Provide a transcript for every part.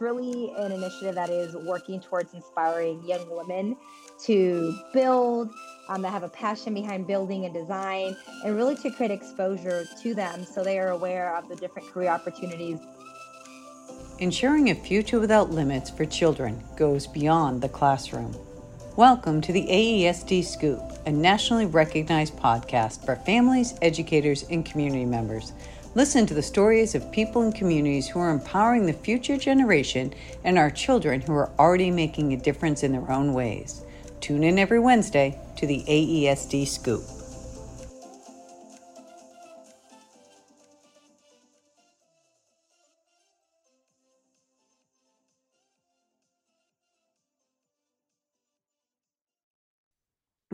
really an initiative that is working towards inspiring young women to build, um, that have a passion behind building and design, and really to create exposure to them so they are aware of the different career opportunities. Ensuring a future without limits for children goes beyond the classroom. Welcome to the AESD Scoop, a nationally recognized podcast for families, educators, and community members. Listen to the stories of people and communities who are empowering the future generation and our children who are already making a difference in their own ways. Tune in every Wednesday to the AESD Scoop.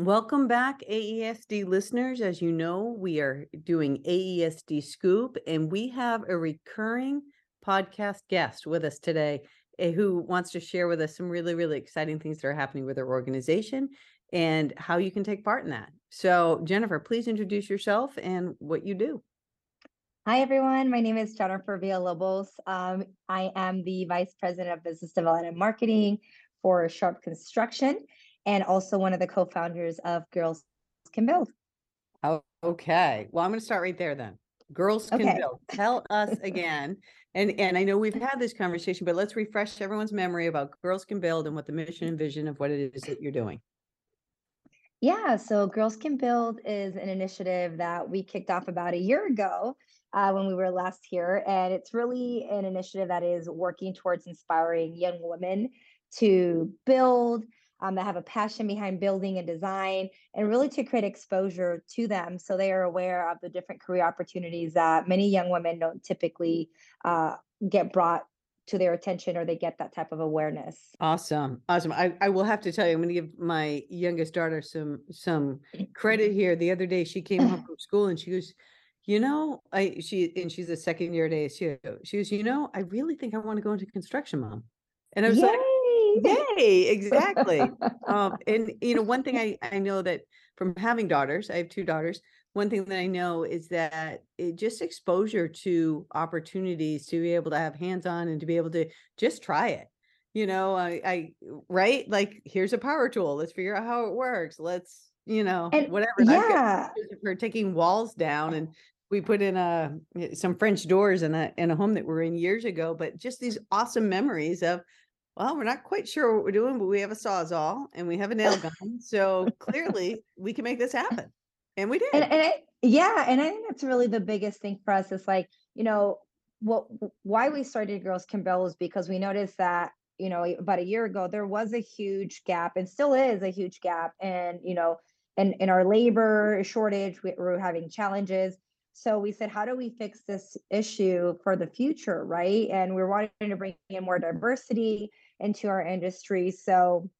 Welcome back, AESD listeners. As you know, we are doing AESD Scoop, and we have a recurring podcast guest with us today eh, who wants to share with us some really, really exciting things that are happening with our organization and how you can take part in that. So, Jennifer, please introduce yourself and what you do. Hi, everyone. My name is Jennifer Villalobos. Um, I am the Vice President of Business Development and Marketing for Sharp Construction and also one of the co-founders of Girls Can Build. Oh, okay. Well, I'm going to start right there then. Girls Can Okay. Build. Tell us again. And and I know we've had this conversation, but let's refresh everyone's memory about Girls Can Build and what the mission and vision of what it is that you're doing. Yeah, so Girls Can Build is an initiative that we kicked off about a year ago uh, when we were last here. And it's really an initiative that is working towards inspiring young women to build, um, that have a passion behind building and design, and really to create exposure to them so they are aware of the different career opportunities that many young women don't typically uh, get brought to their attention or they get that type of awareness. Awesome. Awesome. I, I will have to tell you, I'm going to give my youngest daughter some some credit here. The other day she came home from school and she goes, you know, I she and she's a second year at ASU. She goes, you know, I really think I want to go into construction, mom. And I was like, Yay! Exactly. Um, and you know, one thing I, I know that from having daughters, I have two daughters. One thing that I know is that it just exposure to opportunities to be able to have hands on and to be able to just try it. You know, I, I right like here's a power tool. Let's figure out how it works. Let's you know And whatever. Yeah, her taking walls down and we put in a some French doors in a in a home that we're in years ago. But just these awesome memories of well, we're not quite sure what we're doing, but we have a sawzall and we have a nail gun. So clearly we can make this happen. And we did. and I, yeah, and I think that's really the biggest thing for us is like, you know, what why we started Girls Can Build is because we noticed that, you know, about a year ago there was a huge gap and still is a huge gap and, you know, in in our labor shortage, we, we're having challenges. So we said, how do we fix this issue for the future, right? And we're wanting to bring in more diversity into our industry. So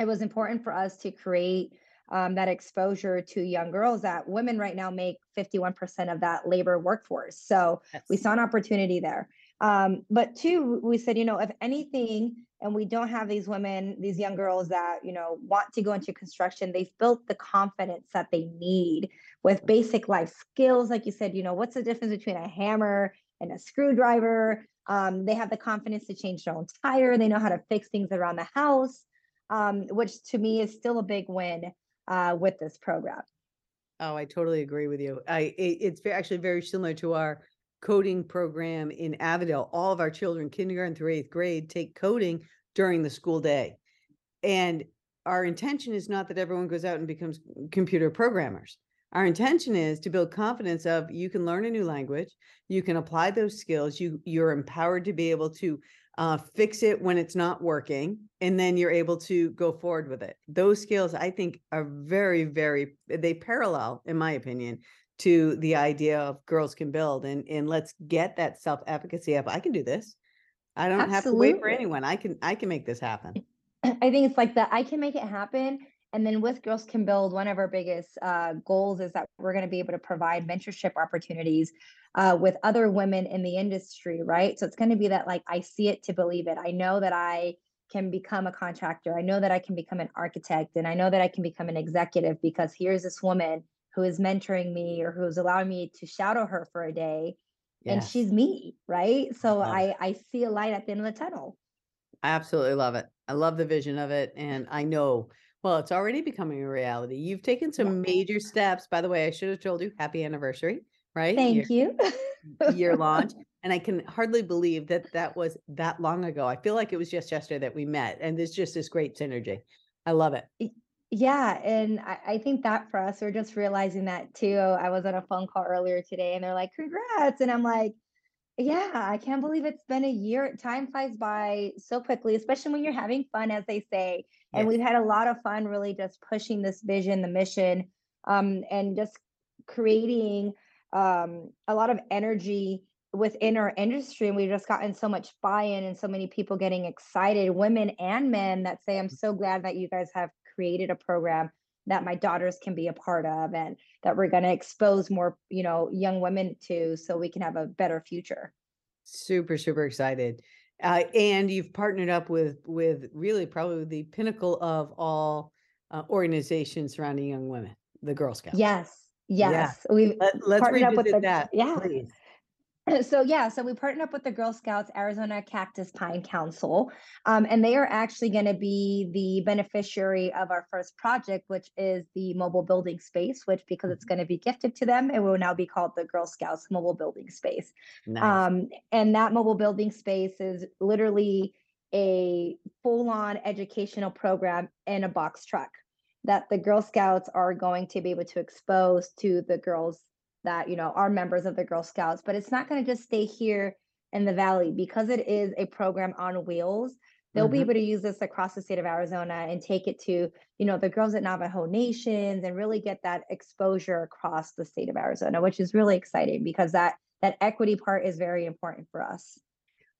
it was important for us to create um, that exposure to young girls that women right now make 51% of that labor workforce. So we saw an opportunity there. Um, but two, we said, you know, if anything, and we don't have these women, these young girls that, you know, want to go into construction, they've built the confidence that they need with basic life skills. Like you said, you know, what's the difference between a hammer and a screwdriver? Um, they have the confidence to change their own tire. They know how to fix things around the house um, which to me is still a big win uh, with this program. Oh, I totally agree with you. I it, it's actually very similar to our coding program in Avondale. All of our children, kindergarten through eighth grade, take coding during the school day. And our intention is not that everyone goes out and becomes computer programmers. Our intention is to build confidence of you can learn a new language, you can apply those skills, you you're empowered to be able to uh, fix it when it's not working, and then you're able to go forward with it. Those skills, I think, are very, very they parallel, in my opinion, to the idea of girls can build and and let's get that self-efficacy up I can do this. I don't have to wait for anyone. I can I can make this happen. I think it's like that. I can make it happen. And then with Girls Can Build, one of our biggest uh, goals is that we're going to be able to provide mentorship opportunities uh, with other women in the industry, right? So it's going to be that like I see it to believe it. I know that I can become a contractor. I know that I can become an architect, and I know that I can become an executive because here's this woman who is mentoring me or who's allowing me to shadow her for a day and she's me, right? So. I I see a light at the end of the tunnel. I absolutely love it. I love the vision of it. And I know, well, it's already becoming a reality. You've taken some major steps. By the way, I should have told you happy anniversary, right? Thank you. year launch. And I can hardly believe that that was that long ago. I feel like it was just yesterday that we met and there's just this great synergy. I love it. Yeah, and I, I think that for us, we're just realizing that too. I was on a phone call earlier today and they're like, congrats. And I'm like, yeah, I can't believe it's been a year. Time flies by so quickly, especially when you're having fun, as they say. And Yes. we've had a lot of fun really just pushing this vision, the mission, um, and just creating um, a lot of energy within our industry. And we've just gotten so much buy-in and so many people getting excited, women and men that say, I'm so glad that you guys have created a program that my daughters can be a part of and that we're going to expose more, you know, young women to so we can have a better future. Super, super excited. Uh, and you've partnered up with with really probably the pinnacle of all uh, organizations surrounding young women, the Girl Scouts. Yes. Yeah. Yes. We Let, let's partnered up with the- that, yeah. please. so yeah, so we partnered up with the Girl Scouts Arizona Cactus Pine Council, um, and they are actually going to be the beneficiary of our first project, which is the mobile building space. Which, because it's going to be gifted to them, it will now be called the Girl Scouts Mobile Building Space. Nice. Um, and that mobile building space is literally a full-on educational program in a box truck that the Girl Scouts are going to be able to expose to the girls that you know are members of the Girl Scouts. But it's not going to just stay here in the valley because it is a program on wheels. They'll be Mhm. able to use this across the state of Arizona and take it to, you know, the girls at Navajo Nations and really get that exposure across the state of Arizona, which is really exciting because that that equity part is very important for us.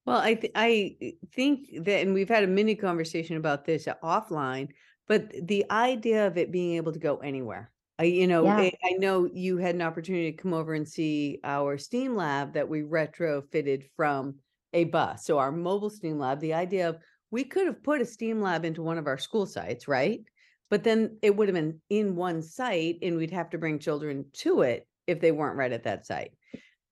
Well, I th- I think that, and we've had a mini conversation about this offline, but the idea of it being able to go anywhere. I, you know, Yeah. I, I know you had an opportunity to come over and see our STEAM lab that we retrofitted from a bus. So our mobile STEAM lab, the idea of we could have put a STEAM lab into one of our school sites, right? But then it would have been in one site and we'd have to bring children to it if they weren't right at that site.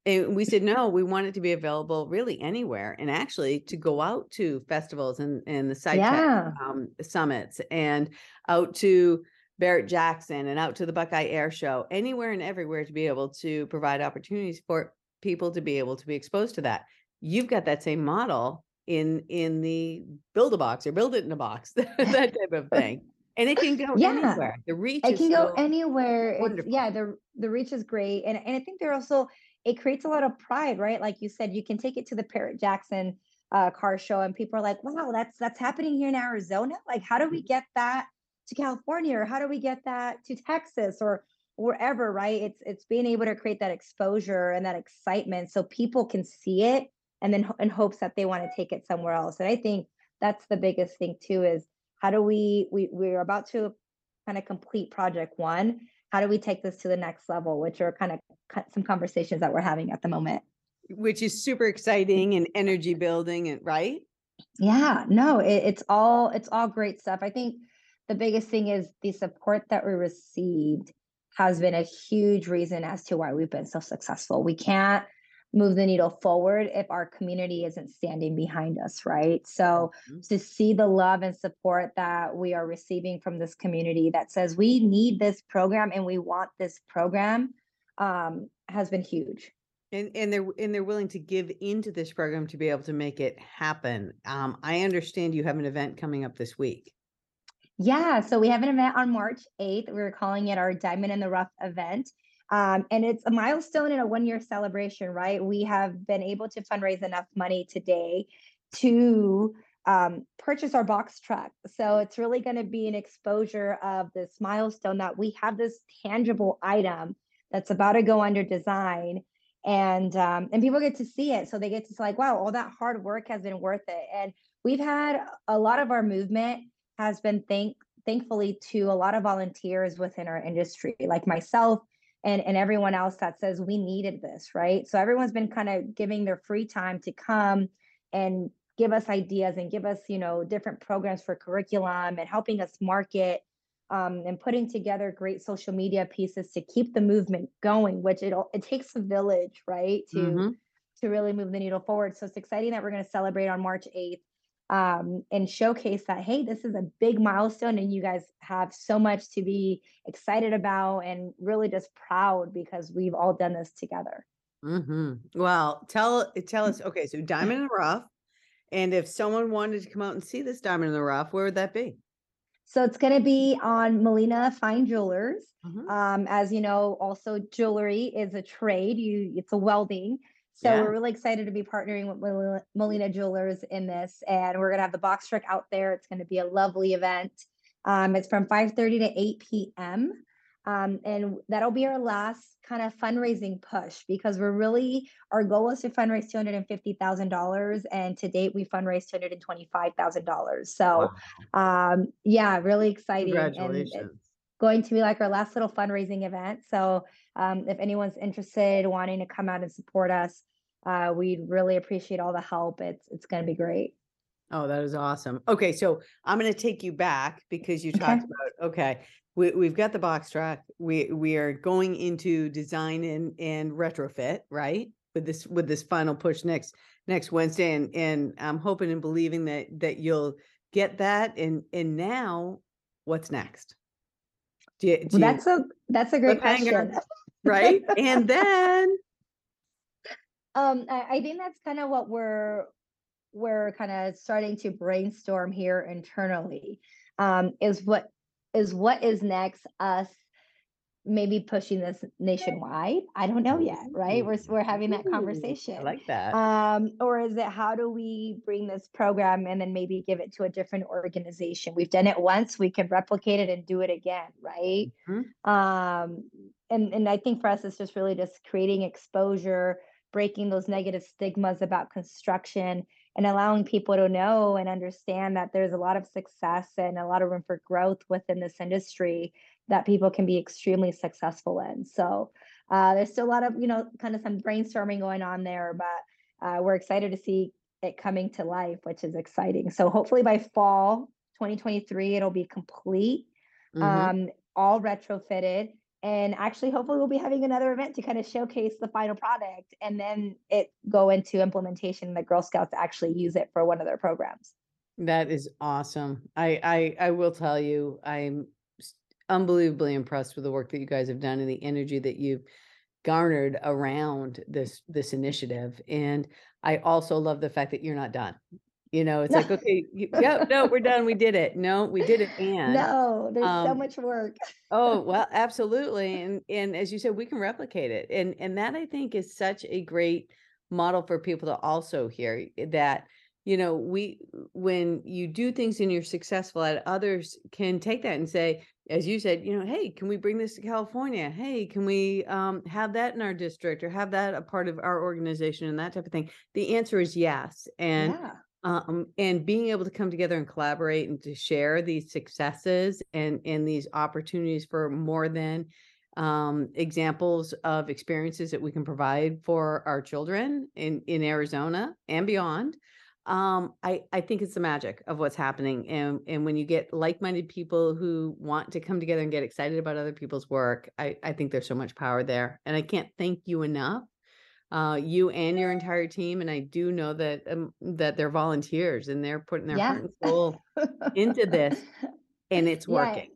And we said, no, we want it to be available really anywhere and actually to go out to festivals and, and the site Yeah. um, summits and out to Barrett Jackson and out to the Buckeye Air Show, anywhere and everywhere to be able to provide opportunities for people to be able to be exposed to that. You've got that same model in in the build a box or build it in a box, that type of thing. And it can go Yeah. anywhere. The reach It is can go anywhere. Yeah, the the reach is great, and and I think they're also it creates a lot of pride, right? Like you said, you can take it to the Barrett Jackson uh, car show, and people are like, "Wow, that's that's happening here in Arizona. Like, how do we get that to California, or how do we get that to Texas, or wherever?" Right? It's it's being able to create that exposure and that excitement, so people can see it, and then in hopes that they want to take it somewhere else. And I think that's the biggest thing too is how do we we we're about to kind of complete project one how do we take this to the next level which are kind of some conversations that we're having at the moment which is super exciting and energy building and right? yeah no it, it's all it's all great stuff i think the biggest thing is the support that we received has been a huge reason as to why we've been so successful we can't move the needle forward if our community isn't standing behind us right so Mhm. to see the love and support that we are receiving from this community that says we need this program and we want this program um, has been huge. And and they're and they're willing to give into this program to be able to make it happen. Um, I understand you have an event coming up this week. Yeah, so we have an event on March 8th. We're calling it our Diamond in the Rough event. Um, and it's a milestone in a one year celebration, right? We have been able to fundraise enough money today to um, purchase our box truck. So it's really going to be an exposure of this milestone that we have this tangible item that's about to go under design and um, and people get to see it so they get to say like wow all that hard work has been worth it and we've had a lot of our movement has been thank thankfully to a lot of volunteers within our industry like myself and and everyone else that says we needed this right so everyone's been kind of giving their free time to come and give us ideas and give us you know different programs for curriculum and helping us market um, and putting together great social media pieces to keep the movement going which it it takes a village right to Mhm. to really move the needle forward. So it's exciting that we're going to celebrate on March 8th um, and showcase that, hey, this is a big milestone and you guys have so much to be excited about and really just proud because we've all done this together. hmm Well, tell tell us. Okay, so Diamond in the Rough, and if someone wanted to come out and see this Diamond in the Rough, where would that be? So it's going to be on Molina Fine Jewelers. Mhm. Um, as you know, also jewelry is a trade. You it's a welding. So Yeah. we're really excited to be partnering with Molina Jewelers in this, and we're gonna have the box truck out there. It's gonna be a lovely event. Um, it's from 5:30 to 8 p.m. Um, and that'll be our last kind of fundraising push because we're really our goal is to fundraise two hundred and fifty thousand dollars, and to date we fundraised two hundred and twenty-five thousand dollars. So, um, yeah, really exciting and Congratulations. Going to be like our last little fundraising event. So, um, if anyone's interested, wanting to come out and support us, uh, we'd really appreciate all the help. It's it's going to be great. Oh, that is awesome. Okay, so I'm going to take you back because you talked about okay, we we've got the box truck. We we are going into design and and retrofit, right? With this with this final push next next Wednesday, and and I'm hoping and believing that that you'll get that. And and now, what's next? Do you, do Well, you- that's a that's a great question. right? And then Um, I, I think that's kind of what we're we're kind of starting to brainstorm here internally. Um, is what is what is next? Us maybe pushing this nationwide. I don't know yet, right? We're we're having that conversation. I like that. um or is it how do we bring this program and then maybe give it to a different organization we've done it once we can replicate it and do it again right Mhm. um and and i think for us it's just really just creating exposure breaking those negative stigmas about construction and allowing people to know and understand that there's a lot of success and a lot of room for growth within this industry that people can be extremely successful in so uh, there's still a lot of you know kind of some brainstorming going on there but uh, we're excited to see it coming to life which is exciting so hopefully by fall 2023 it'll be complete Mhm. um, all retrofitted and actually hopefully we'll be having another event to kind of showcase the final product and then it go into implementation and the girl scouts actually use it for one of their programs That is awesome. I I I will tell you, I'm unbelievably impressed with the work that you guys have done and the energy that you've garnered around this this initiative. And I also love the fact that you're not done. You know, it's like, okay, y- yeah, no, we're done. We did it. No, we did it. And no there's so um, much work Oh, well, absolutely. And and as you said, we can replicate it. And and that I think is such a great model for people to also hear that, you know, we when you do things and you're successful at it, others can take that and say, as you said, you know, hey, can we bring this to California? Hey, can we um, have that in our district or have that a part of our organization and that type of thing? The answer is yes. And yeah um, and being able to come together and collaborate and to share these successes and and these opportunities for more than um, examples of experiences that we can provide for our children in in Arizona and beyond. Um, I I think it's the magic of what's happening, and and when you get like-minded people who want to come together and get excited about other people's work, I I think there's so much power there, and I can't thank you enough uh, you and your entire team. And I do know that um, that they're volunteers and they're putting their yeah heart and soul into this, and it's yeah working.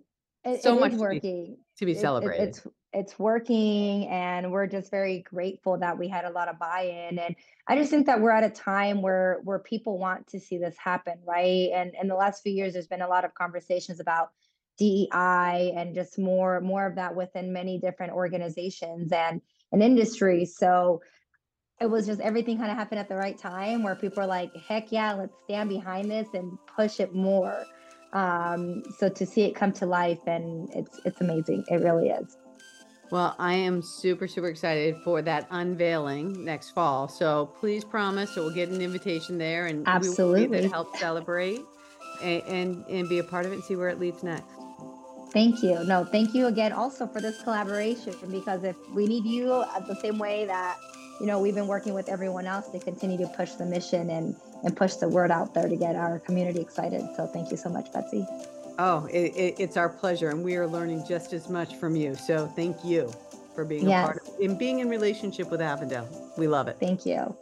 it, So it much is to be working to be it- celebrated. it's it's working and we're just very grateful that we had a lot of buy-in and i just think that we're at a time where where people want to see this happen right? And in the last few years there's been a lot of conversations about dei and just more more of that within many different organizations and and industries. So it was just everything kind of happened at the right time where people are like heck yeah let's stand behind this and push it more. Um so to see it come to life and it's it's amazing. It really is Well, I am super, super excited for that unveiling next fall. So please promise that we'll get an invitation there and we will Absolutely. to help celebrate and, and and be a part of it and see where it leads next. thank you no thank you again also for this collaboration because if we need you uh, the same way that you know we've been working with everyone else to continue to push the mission and and push the word out there to get our community excited so thank you so much betsy Oh, it, it, it's our pleasure, and we are learning just as much from you. So thank you for being a part Yes. of, in being in relationship with Avondale. We love it. thank you